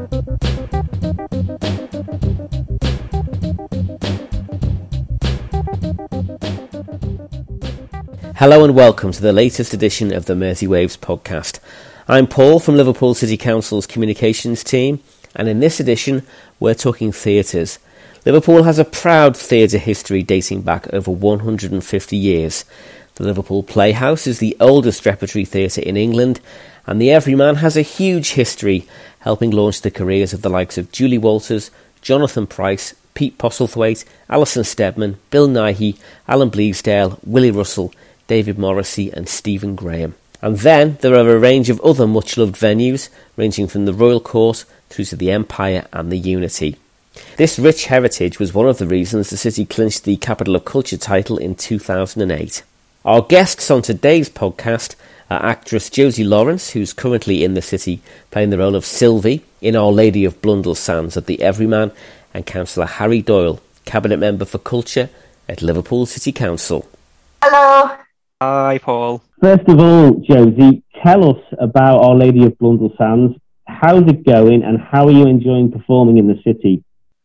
Hello and welcome to the latest edition of the Merseywaves podcast. I'm Paul from Liverpool City Council's communications team, and in this edition, we're talking theatres. Liverpool has a proud theatre history dating back over 150 years. The Liverpool Playhouse is the oldest repertory theatre in England, and the Everyman has a huge history, helping launch the careers of the likes of Julie Walters, Jonathan Pryce, Pete Postlethwaite, Alison Steadman, Bill Nighy, Alan Bleasdale, Willy Russell, David Morrissey, and Stephen Graham. And then there are a range of other much loved venues, ranging from the Royal Court through to the Empire and the Unity. This rich heritage was one of the reasons the city clinched the Capital of Culture title in 2008. Our guests on today's podcast are actress Josie Lawrence, who's currently in the city playing the role of Sylvie in Our Lady of Blundell Sands at the Everyman, and Councillor Harry Doyle, Cabinet Member for Culture at Liverpool City Council. Hello. Hi, Paul. First of all, Josie, tell us about Our Lady of Blundell Sands. How's it going, and how are you enjoying performing in the city?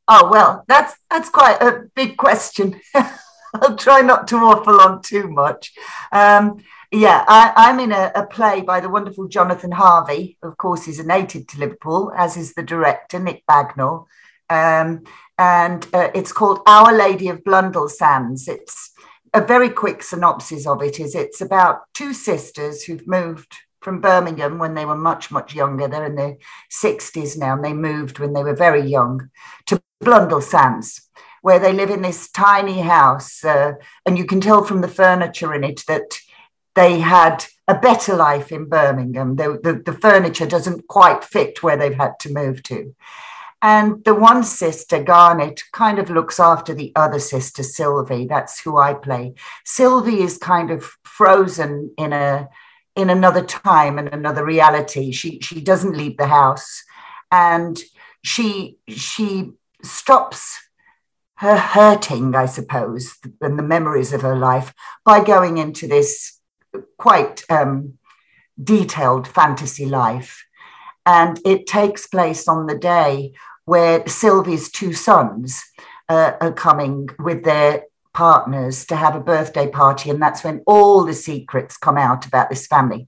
Oh well, that's that's quite a big question. I'll try not to waffle on too much. Um, yeah, I, am in a, a, play by the wonderful Jonathan Harvey. Of course, he's a native to Liverpool, as is the director Nick Bagnall, um, and uh, it's called Our Lady of Blundell Sands. It's a very quick synopsis of it is it's about two sisters who've moved from Birmingham when they were much, much younger. They're in their 60s now, and they moved when they were very young to Blundell Sands, where they live in this tiny house. Uh, and you can tell from the furniture in it that they had a better life in Birmingham. The, the, the furniture doesn't quite fit where they've had to move to. And the one sister, Garnet, kind of looks after the other sister, Sylvie. That's who I play. Sylvie is kind of frozen in a in another time and another reality. She she doesn't leave the house, and she she stops her hurting, I suppose, and the memories of her life by going into this quite um, detailed fantasy life. And it takes place on the day where Sylvie's two sons uh, are coming with their partners to have a birthday party. And that's when all the secrets come out about this family.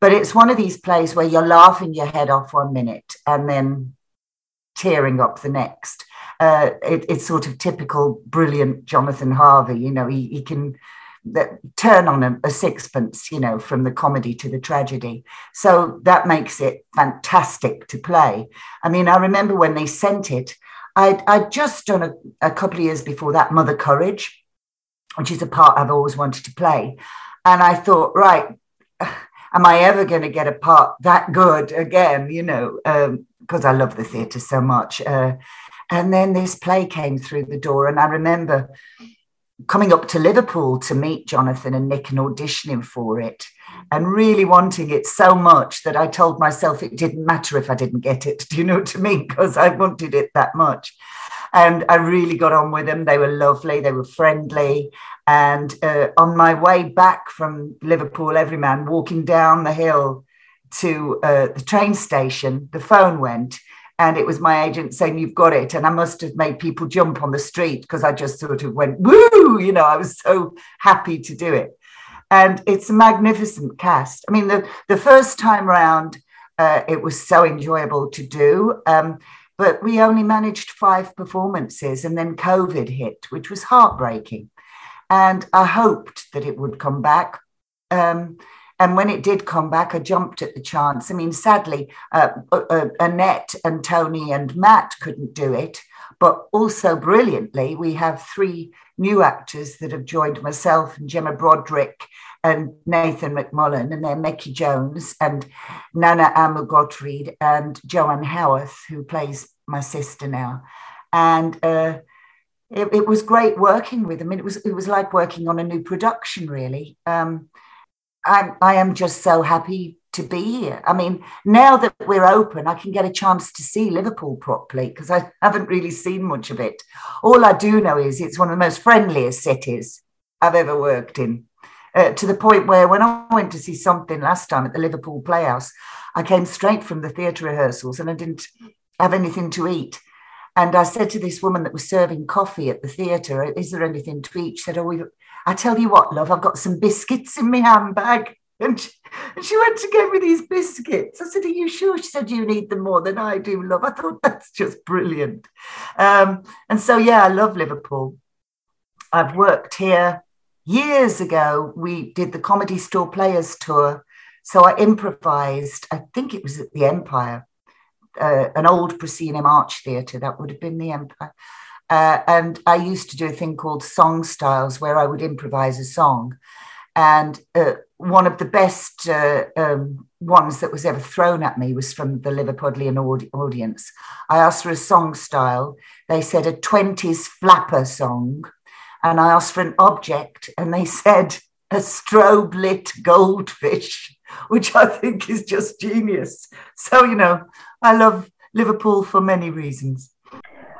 But it's one of these plays where you're laughing your head off one minute and then tearing up the next. Uh, it, it's sort of typical brilliant Jonathan Harvey. You know, he, he can that turn on a, a, sixpence, you know, from the comedy to the tragedy. So that makes it fantastic to play. I mean, I remember when they sent it, I'd, I'd just done a, a couple of years before that Mother Courage, which is a part I've always wanted to play. And I thought, right, am I ever going to get a part that good again, you know, because um, I love the theatre so much. Uh, and then this play came through the door, and I remember coming up to Liverpool to meet Jonathan and Nick and auditioning for it and really wanting it so much that I told myself it didn't matter if I didn't get it. Do you know what I mean? Because I wanted it that much. And I really got on with them. They were lovely, they were friendly. And uh, on my way back from Liverpool, Everyman, walking down the hill to uh, the train station, the phone went and it was my agent saying you've got it. And i must have made people jump on the street because i just sort of went woo! You know i was so happy to do it. And it's a magnificent cast. I mean the, the first time round uh, it was so enjoyable to do um, but we only managed five performances and then covid hit which was heartbreaking. And i hoped that it would come back um, and when it did come back, I jumped at the chance. I mean, sadly, uh, uh, uh, Annette and Tony and Matt couldn't do it. But also brilliantly, we have three new actors that have joined myself and Gemma Broderick and Nathan McMullen, and they're Mickey Jones and Nana Amoo-Gottfried and Joanne Howarth, who plays my sister now. And uh, it, it, was great working with them. It was it was like working on a new production, really. Um, I'm, I am just so happy to be here. I mean, now that we're open, I can get a chance to see Liverpool properly because I haven't really seen much of it. All I do know is it's one of the most friendliest cities I've ever worked in. Uh, to the point where when I went to see something last time at the Liverpool Playhouse, I came straight from the theatre rehearsals and I didn't have anything to eat. And I said to this woman that was serving coffee at the theatre, Is there anything to eat? She said, Oh, we I tell you what, love, I've got some biscuits in my handbag. And she, and she went to get me these biscuits. I said, Are you sure? She said, You need them more than I do, love. I thought that's just brilliant. Um, and so, yeah, I love Liverpool. I've worked here years ago. We did the Comedy Store Players Tour. So I improvised, I think it was at the Empire, uh, an old proscenium arch theatre, that would have been the Empire. Uh, and I used to do a thing called song styles where I would improvise a song. And uh, one of the best uh, um, ones that was ever thrown at me was from the Liverpudlian aud- audience. I asked for a song style. They said a 20s flapper song. And I asked for an object, and they said a strobe lit goldfish, which I think is just genius. So, you know, I love Liverpool for many reasons.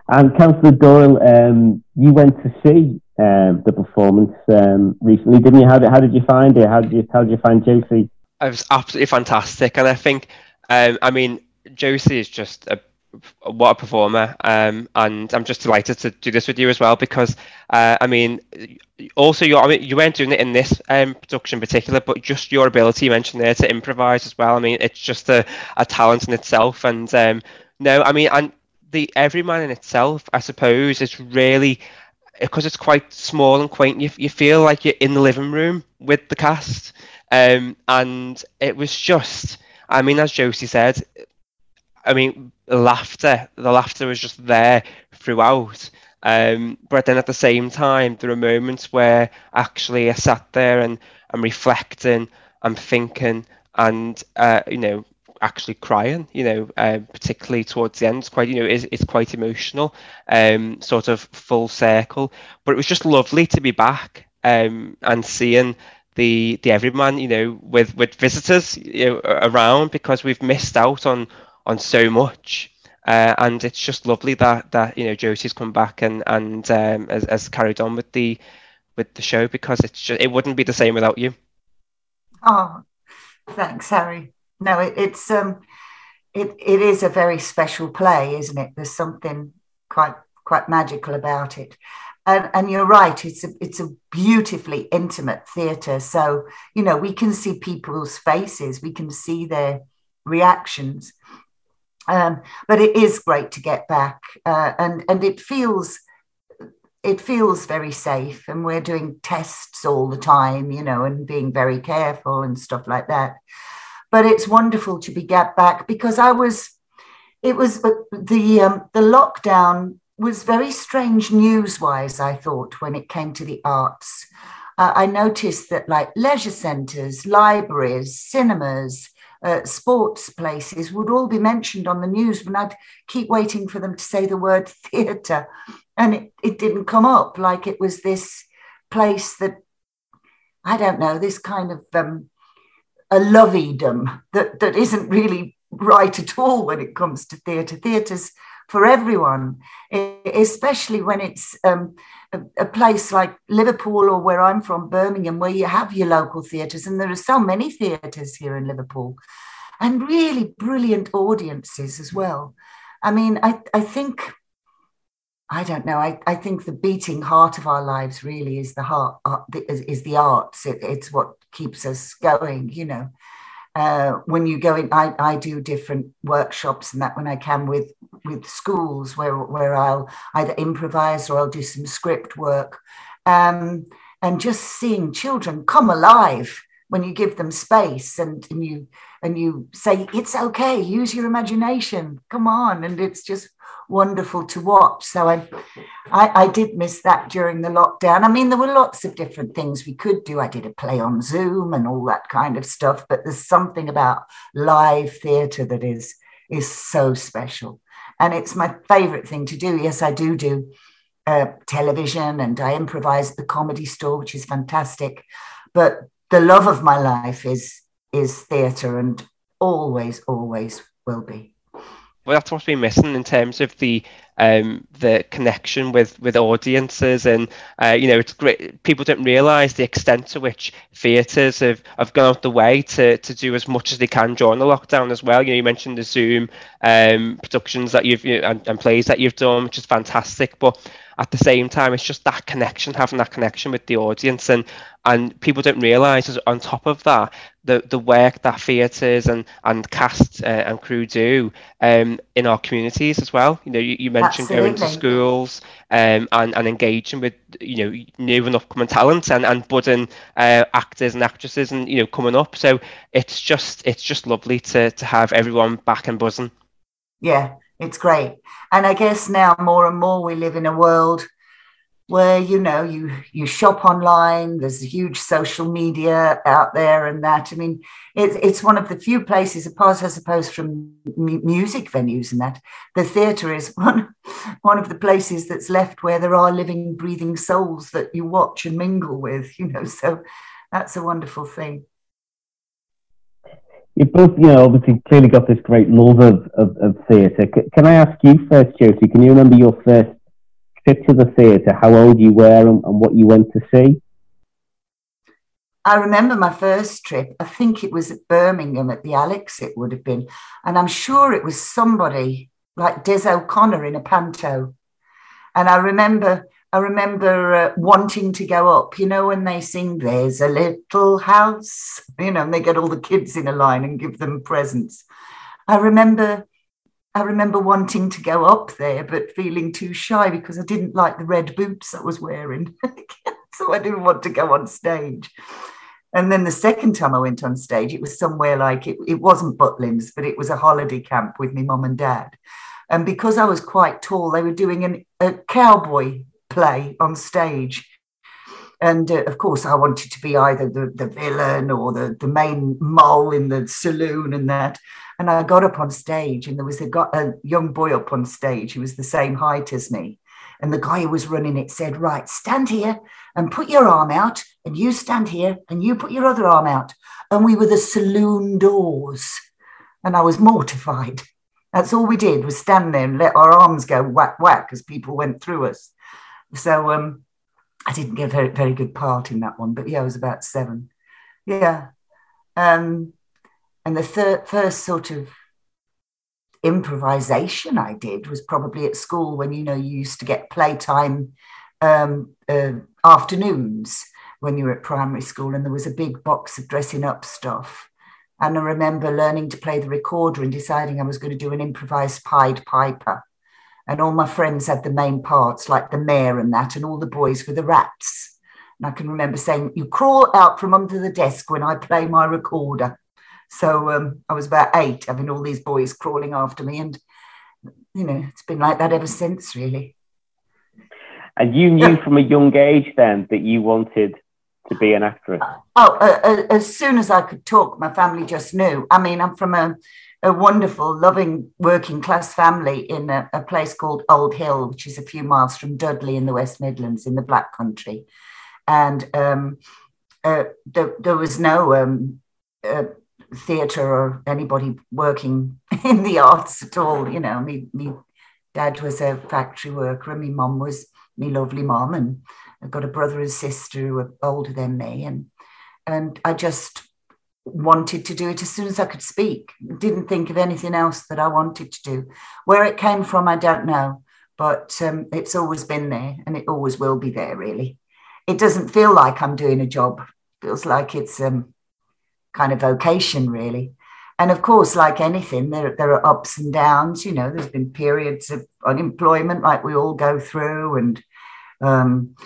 And Councillor Doyle, um, you went to see um, the performance um, recently, didn't you? How did, how did you find it? How did you how did you find Josie? It was absolutely fantastic, and I think, um, I mean, Josie is just a what a performer um, and i'm just delighted to do this with you as well because uh, i mean also you I mean, you weren't doing it in this um, production in particular but just your ability you mentioned there to improvise as well i mean it's just a, a talent in itself and um, no i mean and the everyman in itself, I suppose, is really because it's quite small and quaint. You, you feel like you're in the living room with the cast, um, and it was just. I mean, as Josie said, I mean, laughter. The laughter was just there throughout. Um, but then at the same time, there are moments where actually I sat there and I'm reflecting, I'm thinking, and uh, you know, actually crying, you know, uh, particularly towards the end. It's quite, you know, it's, it's quite emotional, um, sort of full circle. But it was just lovely to be back um, and seeing the the everyman, you know, with with visitors you know, around because we've missed out on on so much. Uh, and it's just lovely that that you know Josie's come back and and um, has, has carried on with the with the show because it's just it wouldn't be the same without you. Oh, thanks, Harry no, it, it's um, it it is a very special play, isn't it? There's something quite quite magical about it. And, and you're right, it's a, it's a beautifully intimate theatre. So, you know, we can see people's faces, we can see their reactions. Um, but it is great to get back, uh, and and it feels it feels very safe. And we're doing tests all the time, you know, and being very careful and stuff like that but it's wonderful to be get back because I was, it was the um, the lockdown was very strange news wise. I thought when it came to the arts, uh, I noticed that like leisure centres, libraries, cinemas. Uh, sports places would all be mentioned on the news when I'd keep waiting for them to say the word theatre and it, it didn't come up like it was this place that I don't know, this kind of um, a loveydom that, that isn't really right at all when it comes to theatre. Theatre's for everyone, especially when it's um, a, a, place like Liverpool or where I'm from, Birmingham, where you have your local theatres, and there are so many theatres here in Liverpool, and really brilliant audiences as well. I mean, I, I think, I don't know, I, I think the beating heart of our lives really is the heart, uh, is, is the arts. It, it's what keeps us going, you know. Uh, when you go in, I, I do different workshops and that when I can with with schools where where I'll either improvise or I'll do some script work, um, and just seeing children come alive when you give them space and, and you and you say it's okay, use your imagination, come on, and it's just wonderful to watch. So I, I, I did miss that during the lockdown. I mean, there were lots of different things we could do. I did a play on Zoom and all that kind of stuff. But there's something about live theatre that is is so special, and it's my favourite thing to do. Yes, I do do uh, television, and I improvise the comedy store, which is fantastic. But the love of my life is is theatre, and always, always will be well, that's what's been missing in terms of the um, the connection with with audiences, and uh, you know, it's great. People don't realise the extent to which theatres have, have gone out the way to to do as much as they can during the lockdown as well. You know, you mentioned the Zoom um, productions that you've you know, and, and plays that you've done, which is fantastic, but at the same time it's just that connection having that connection with the audience. And and people don't realize on top of that the the work that theatres and and cast uh, and crew do um, in our communities as well. You know you, you mentioned Absolutely. going to schools um, and and engaging with you know new and upcoming talent and and budding uh, actors and actresses and you know coming up. So it's just it's just lovely to to have everyone back and buzzing yeah it's great. And I guess now more and more we live in a world where you know you you shop online there's huge social media out there and that i mean it's it's one of the few places apart i suppose from music venues and that the theatre is one one of the places that's left where there are living breathing souls that you watch and mingle with you know so that's a wonderful thing you both, you know, obviously clearly got this great love of, of, of theatre. C- can I ask you first, Josie, can you remember your first trip to the theatre, how old you were and, and what you went to see? I remember my first trip. I think it was at Birmingham at the Alex, it would have been. And I'm sure it was somebody like Des O'Connor in a panto. And I remember I remember uh, wanting to go up, you know, when they sing, There's a little house, you know, and they get all the kids in a line and give them presents. I remember. I remember wanting to go up there, but feeling too shy because I didn't like the red boots I was wearing. so I didn't want to go on stage. And then the second time I went on stage, it was somewhere like it, it wasn't Butlins, but it was a holiday camp with my mum and dad. And because I was quite tall, they were doing an, a cowboy play on stage. And uh, of course, I wanted to be either the, the villain or the, the main mole in the saloon and that. And I got up on stage, and there was a, a young boy up on stage who was the same height as me. And the guy who was running it said, Right, stand here and put your arm out, and you stand here and you put your other arm out. And we were the saloon doors. And I was mortified. That's all we did was stand there and let our arms go whack whack as people went through us. So um, I didn't get a very, very good part in that one, but yeah, I was about seven. Yeah. Um, and the thir- first sort of improvisation I did was probably at school when, you know, you used to get playtime um, uh, afternoons when you were at primary school, and there was a big box of dressing up stuff. And I remember learning to play the recorder and deciding I was going to do an improvised Pied Piper and all my friends had the main parts, like the mayor and that, and all the boys were the rats. And I can remember saying, "You crawl out from under the desk when I play my recorder." So um, I was about eight, having all these boys crawling after me, and you know, it's been like that ever since, really. And you knew from a young age then that you wanted to be an actress. Oh, uh, uh, as soon as I could talk, my family just knew. I mean, I'm from a a wonderful, loving working class family in a, a, place called Old Hill, which is a few miles from Dudley in the West Midlands in the Black Country. And um, uh, there, there, was no um, uh, theatre or anybody working in the arts at all. You know, me, me dad was a factory worker, and my mum was my lovely mum, and I've got a brother and sister who are older than me, and and I just wanted to do it as soon as I could speak. Didn't think of anything else that I wanted to do. Where it came from, I don't know, but um, it's always been there and it always will be there, really. It doesn't feel like I'm doing a job, it feels like it's um, kind of vocation, really. And of course, like anything, there, there are ups and downs. You know, there's been periods of unemployment like we all go through. And, um,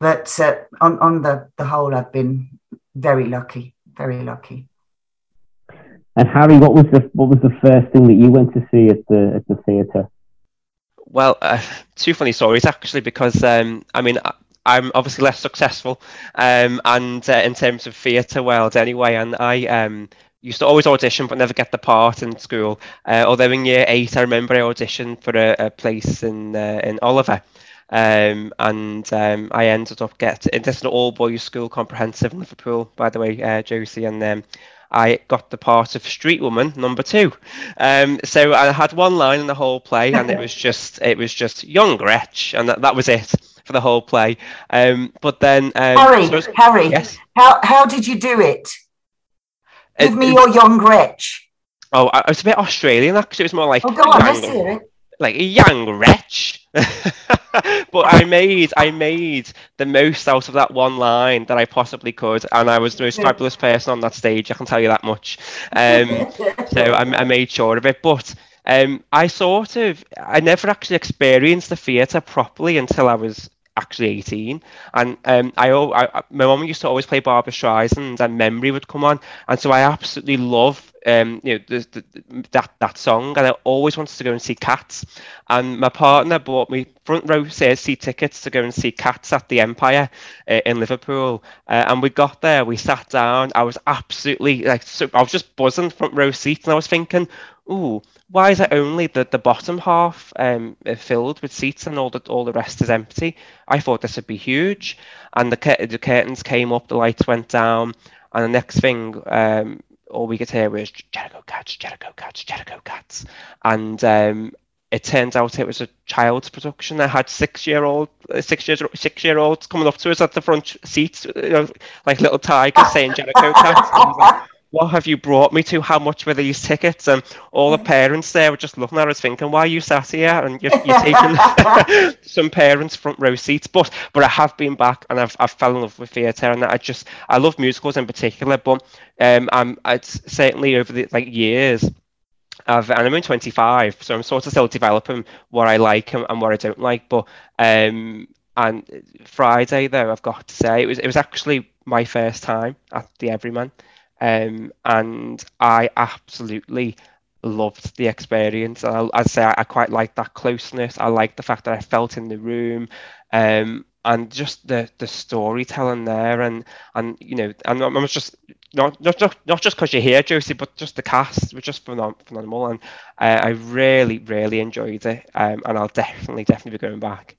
but uh, on, on the, the whole, I've been very lucky very lucky. And Harry, what was the what was the first thing that you went to see at the at the theatre? Well, uh, two funny stories actually, because um, I mean. I'm obviously less successful, um, and uh, in terms of theatre world anyway, and I um, used to always audition but never get the part in school. Uh, although in year eight, I remember I auditioned for a, a place in uh, in Oliver, um, and um, I ended up getting this is an all boys school comprehensive in Liverpool, by the way, uh, Josie, and um, I got the part of Street Woman number two. Um, so I had one line in the whole play, and it was just it was just young wretch, and that, that was it for the whole play. Um, but then um, Harry, so was, Harry, yes? how how did you do it? Give It- me your young wretch. Oh, I- it was a bit Australian actually. It was more like Oh, go on, let's young- it. like a young wretch. but I made I made the most out of that one line that I possibly could, and I was the most fabulous person on that stage. I can tell you that much. Um, so I, I made sure of it. But um, I sort of I never actually experienced the theatre properly until I was actually 18 and um I, I my mum used to always play Barbra Streisand and memory would come on and so I absolutely love um you know the, the, that that song and I always wanted to go and see Cats. And my partner bought me front row se- seat tickets to go and see Cats at the Empire uh, in Liverpool. Uh, and we got there we sat down I was absolutely like so I was just buzzing front row seat and I was thinking ooh why is it only the, the bottom half um, uh, filled with seats and all the all the rest is empty? I thought this would be huge, and the the curtains came up, the lights went down, and the next thing, um, all we could hear was Jellicle Cats, Jellicle Cats, Jellicle Cats, and um, it turns out it was a child's production. I had six year old six years six year olds coming up to us at the front seats, you know, like little tigers saying Jellicle Cats. And I was like, what have you brought me to? How much were these tickets? And all the parents there were just looking at us thinking, why are you sat here? And you're, you're taking some parents front row seats. But but I have been back and I've, I've fell in love with theatre and I just, I love musicals in particular, but um, I'm, it's certainly over the like years, I've, and I'm in 25, so I'm sort of still developing what I like and, and what I don't like. But um, and Friday though, I've got to say it was it was actually my first time at the Everyman, um, and I absolutely loved the experience. I'd say I, I quite like that closeness. I like the fact that I felt in the room, um, and just the the storytelling there, and and you know, and I was just not not not, not just because you're here, Josie, but just the cast was just phenomenal, and uh, I really really enjoyed it, um, and I'll definitely definitely be going back.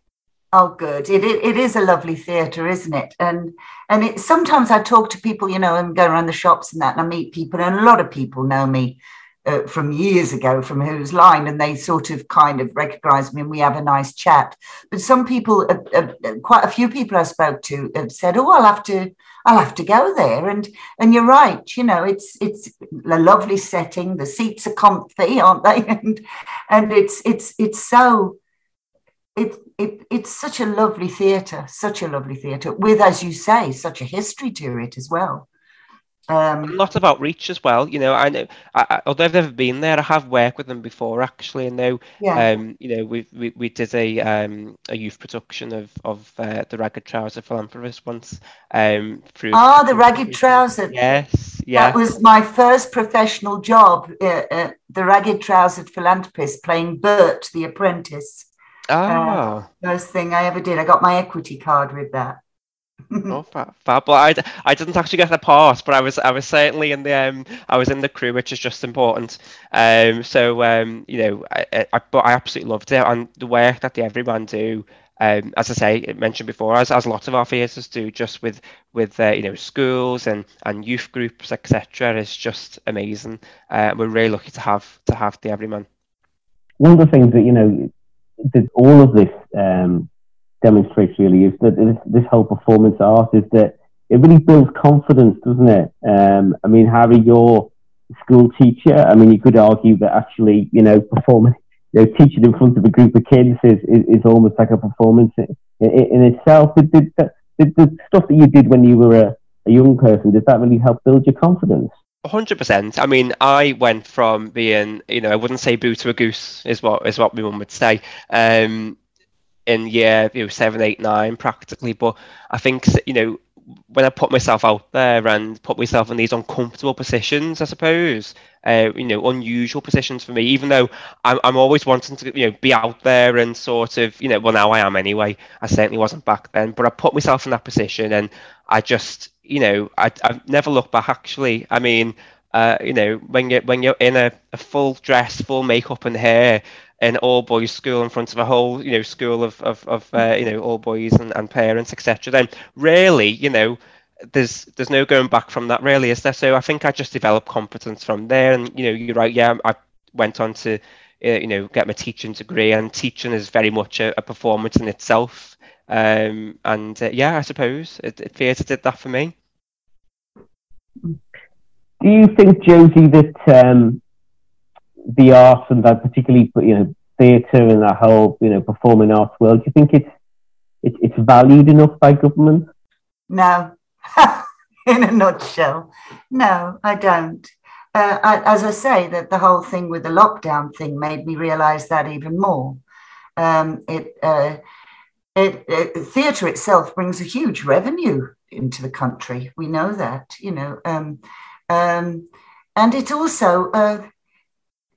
Oh, good. It, it it is a lovely theatre, isn't it? And and it sometimes I talk to people, you know, and go around the shops and that, and I meet people, and a lot of people know me uh, from years ago from Whose Line, and they sort of kind of recognise me, and we have a nice chat. But some people, uh, uh, quite a few people I spoke to, have said, "Oh, I'll have to, I'll have to go there." And and you're right, you know, it's it's a lovely setting. The seats are comfy, aren't they? And and it's it's it's so it, it it's such a lovely theatre, such a lovely theatre, with, as you say, such a history to it as well. a Um, lot of outreach as well. You know, I know, I, I, although I've never been there, I have worked with them before actually, and know, yeah, um, you know, we we, we did a um a youth production of of uh, the Ragged Trouser Philanthropist once, um through. Ah, the Ragged Trouser. Yes, yeah. that was my first professional job. Uh, uh, the ragged trousered philanthropist playing Bert, the apprentice. Ah, First thing I ever did. I got my equity card with that. oh, fab, fab. Well, I, d- I didn't actually get the part, but I was I was certainly in the um I was in the crew, which is just important. Um, so um, you know, I, I, I but I absolutely loved it, and the work that the Everyman do. Um, as I say, I mentioned before, as, as a lot of our theatres do, just with with uh, you know schools and, and youth groups, etc., is just amazing. Uh, we're really lucky to have to have the Everyman. one of the things that you know that all of this um, demonstrates really is that this, this whole performance art is that it really builds confidence, doesn't it? Um, I mean, Harry, you're a school teacher. I mean, you could argue that actually, you know, performing, you know, teaching in front of a group of kids is, is, is almost like a performance in, in, itself. Did, did the stuff that you did when you were a, a young person, did that really help build your confidence? Hundred percent. I mean, I went from being, you know, I wouldn't say boo to a goose is what is what my mum would say. Um, in year you know seven, eight, nine, practically. But I think you know when I put myself out there and put myself in these uncomfortable positions, I suppose, uh, you know, unusual positions for me. Even though I'm, I'm always wanting to, you know, be out there and sort of, you know, well now I am anyway. I certainly wasn't back then, but I put myself in that position and I just, you know, I I've never looked back. Actually, I mean, uh, you know, when you're when you're in a, a full dress, full makeup and hair in all boys school in front of a whole you know school of of, of uh, you know all boys and, and parents etc then really you know there's there's no going back from that really, is there? So I think I just developed confidence from there, and you know, you're right. Yeah, I went on to uh, you know get my teaching degree, and teaching is very much a, a performance in itself. Um, and uh, yeah, I suppose it, it, theatre did that for me. Do you think, Josie, that um, the arts and that particularly you know theatre and that whole you know performing arts world, do you think it's it, it's valued enough by government? No, in a nutshell, no, I don't. Uh, I, as I say, that the whole thing with the lockdown thing made me realise that even more. Um, it, uh, it, it theatre itself brings a huge revenue into the country. We know that, you know, um, um, and it also uh,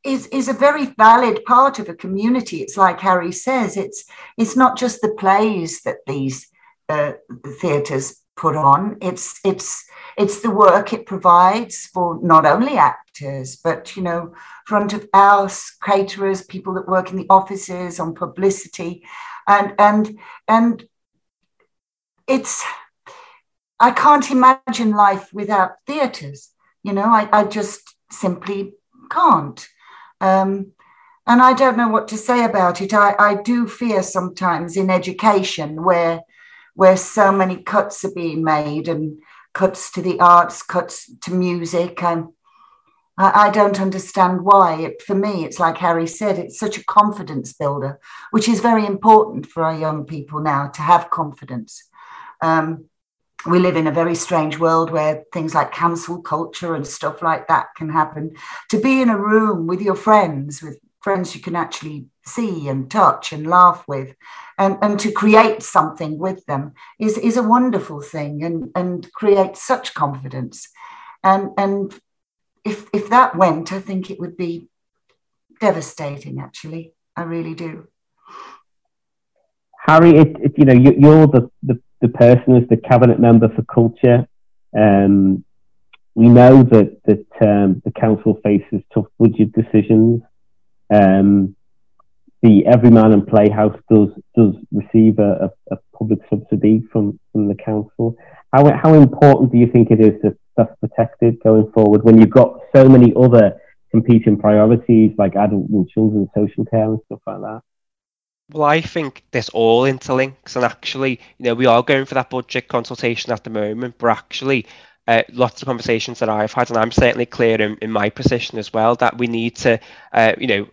is is a very valid part of a community. It's like Harry says, it's it's not just the plays that these uh, theatres put on. It's it's it's the work it provides for not only actors, but you know, front of house caterers, people that work in the offices on publicity, and and and it's. I can't imagine life without theatres. You know, I, I just simply can't. Um, and I don't know what to say about it. I, I do fear sometimes in education where where so many cuts are being made and cuts to the arts, cuts to music. And I, I don't understand why. It, for me, it's like Harry said, it's such a confidence builder, which is very important for our young people now to have confidence. Um, we live in a very strange world where things like cancel culture and stuff like that can happen. To be in a room with your friends, with friends you can actually see and touch and laugh with, and, and to create something with them is, is a wonderful thing and, and create such confidence. And, and if, if that went, I think it would be devastating, actually. I really do. Harry, it, it, you know, you, are the, the the person as the cabinet member for culture. Um, we know that that um, the council faces tough budget decisions. Um, the Everyman and Playhouse does does receive a, a, a, public subsidy from, from the council. How how important do you think it is that that's protected going forward when you've got so many other competing priorities like adult and children's social care and stuff like that? Well, I think this all interlinks, and actually, you know, we are going for that budget consultation at the moment, but actually, uh, lots of conversations that I've had, and I'm certainly clear in, in my position as well, that we need to, uh, you know,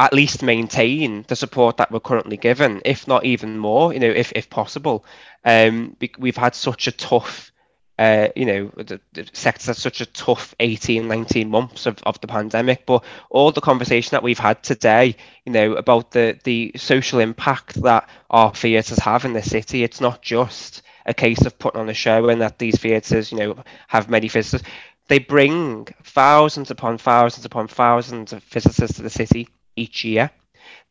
at least maintain the support that we're currently given, if not even more, you know, if, if possible. Um, we've had such a tough uh, you know, the, the sector's had such a tough 18, 19 months of, of the pandemic. But all the conversation that we've had today, you know, about the, the social impact that our theatres have in the city, it's not just a case of putting on a show and that these theatres, you know, have many visitors. They bring thousands upon thousands upon thousands of visitors to the city each year.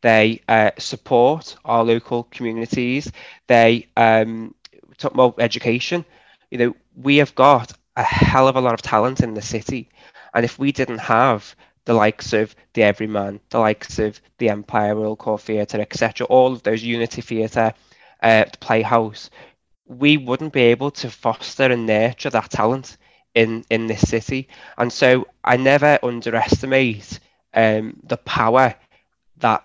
They uh, support our local communities. They um, talk about education you know, we have got a hell of a lot of talent in the city. And if we didn't have the likes of the Everyman, the likes of the Empire, Royal Court Theatre, etc., all of those Unity Theatre, uh, the Playhouse, we wouldn't be able to foster and nurture that talent in in this city. And so I never underestimate um, the power that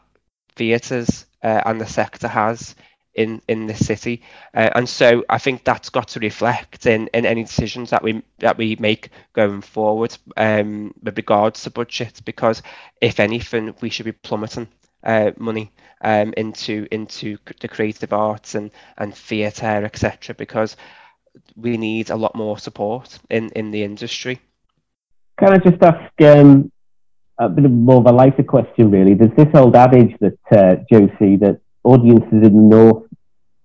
theatres uh, and the sector has in in this city, uh, and so I think that's got to reflect in, in any decisions that we that we make going forward um, with regards to budget. Because if anything, we should be plummeting uh, money um, into into the creative arts and and theatre, etc. Because we need a lot more support in in the industry. Can I just ask um, a bit of more of a lighter question, really? There's this old adage that uh, Josie that audiences in the north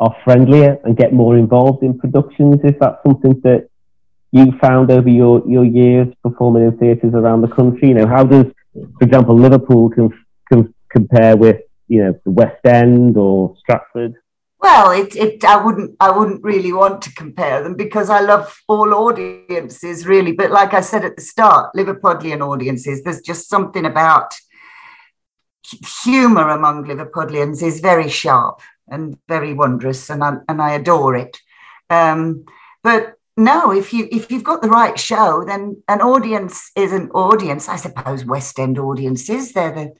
are friendlier and get more involved in productions. Is that something that you found over your, your years performing in theatres around the country? You know, how does, for example, Liverpool can, can compare with you know the West End or Stratford? Well, it, it I wouldn't I wouldn't really want to compare them because I love all audiences really. But like I said at the start, Liverpudlian audiences, there's just something about humour among Liverpudlians is very sharp and very wondrous, and I, and I adore it. Um, but no, if you if you've got the right show, then an audience is an audience. I suppose West End audiences. They're the.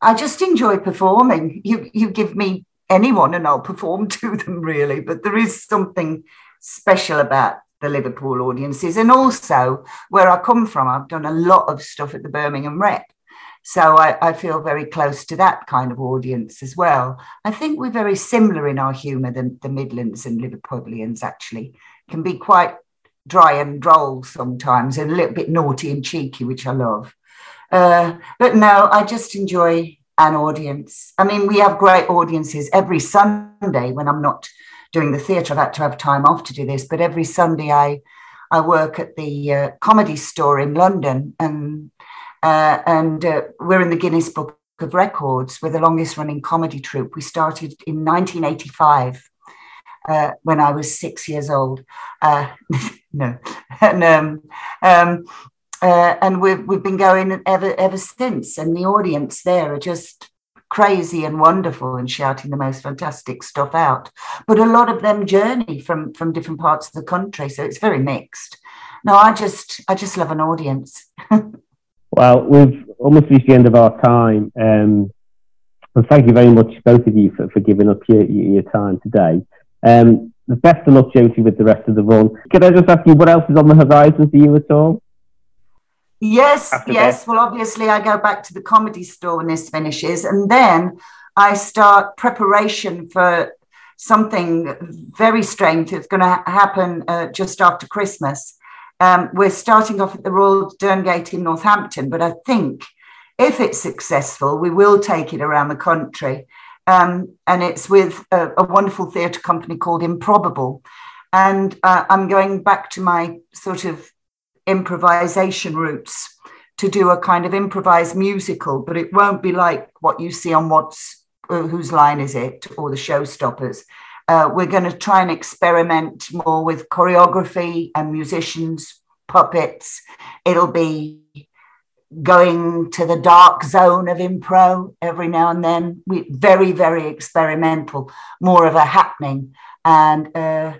I just enjoy performing. You you give me anyone and I'll perform to them really. But there is something special about the Liverpool audiences, and also where I come from. I've done a lot of stuff at the Birmingham Rep, so I, I feel very close to that kind of audience as well. I think we're very similar in our humour than the Midlands and Liverpoolians actually can be quite dry and droll sometimes and a little bit naughty and cheeky, which I love. Uh, but no, I just enjoy an audience. I mean, we have great audiences every Sunday when I'm not doing the theatre. I've had to have time off to do this, but every Sunday I I work at the uh, comedy store in London, and uh, and uh, we're in the Guinness Book of Records. We're the longest running comedy troupe. We started in 1985 uh, when I was six years old. Uh, no, and um, um, uh, and we've we've been going ever ever since. And the audience there are just crazy and wonderful and shouting the most fantastic stuff out. But a lot of them journey from from different parts of the country, so it's very mixed. No, I just I just love an audience. well, we've almost reached the end of our time. Um, and thank you very much, both of you, for, for giving up your, your time today. Um, the best of luck, Josie, with the rest of the run. Could I just ask you what else is on the horizon for you at all? Yes, yes. That? Well, obviously, I go back to the comedy store when this finishes, and then I start preparation for something very strange that's going to happen uh, just after Christmas. Um, we're starting off at the Royal Derngate in Northampton, but I think if it's successful, we will take it around the country. Um, and it's with a, a wonderful theatre company called Improbable. And uh, I'm going back to my sort of improvisation roots to do a kind of improvised musical, but it won't be like what you see on what's uh, whose line is it or the showstoppers. Uh, we're going to try and experiment more with choreography and musicians, puppets. It'll be going to the dark zone of impro every now and then. We very very experimental, more of a happening, and uh,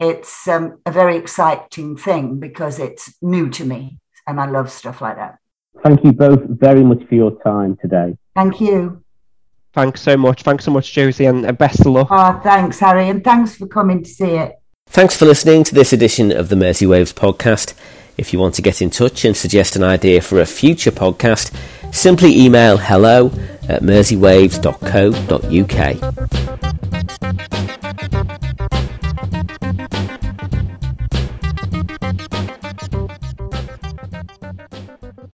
it's um, a very exciting thing because it's new to me, and I love stuff like that. Thank you both very much for your time today. Thank you. Thanks so much. Thanks so much, Josie, and best of luck. Oh, thanks, Harry, and thanks for coming to see it. Thanks for listening to this edition of the Mersey Waves podcast. If you want to get in touch and suggest an idea for a future podcast, simply email hello at merseywaves.co.uk.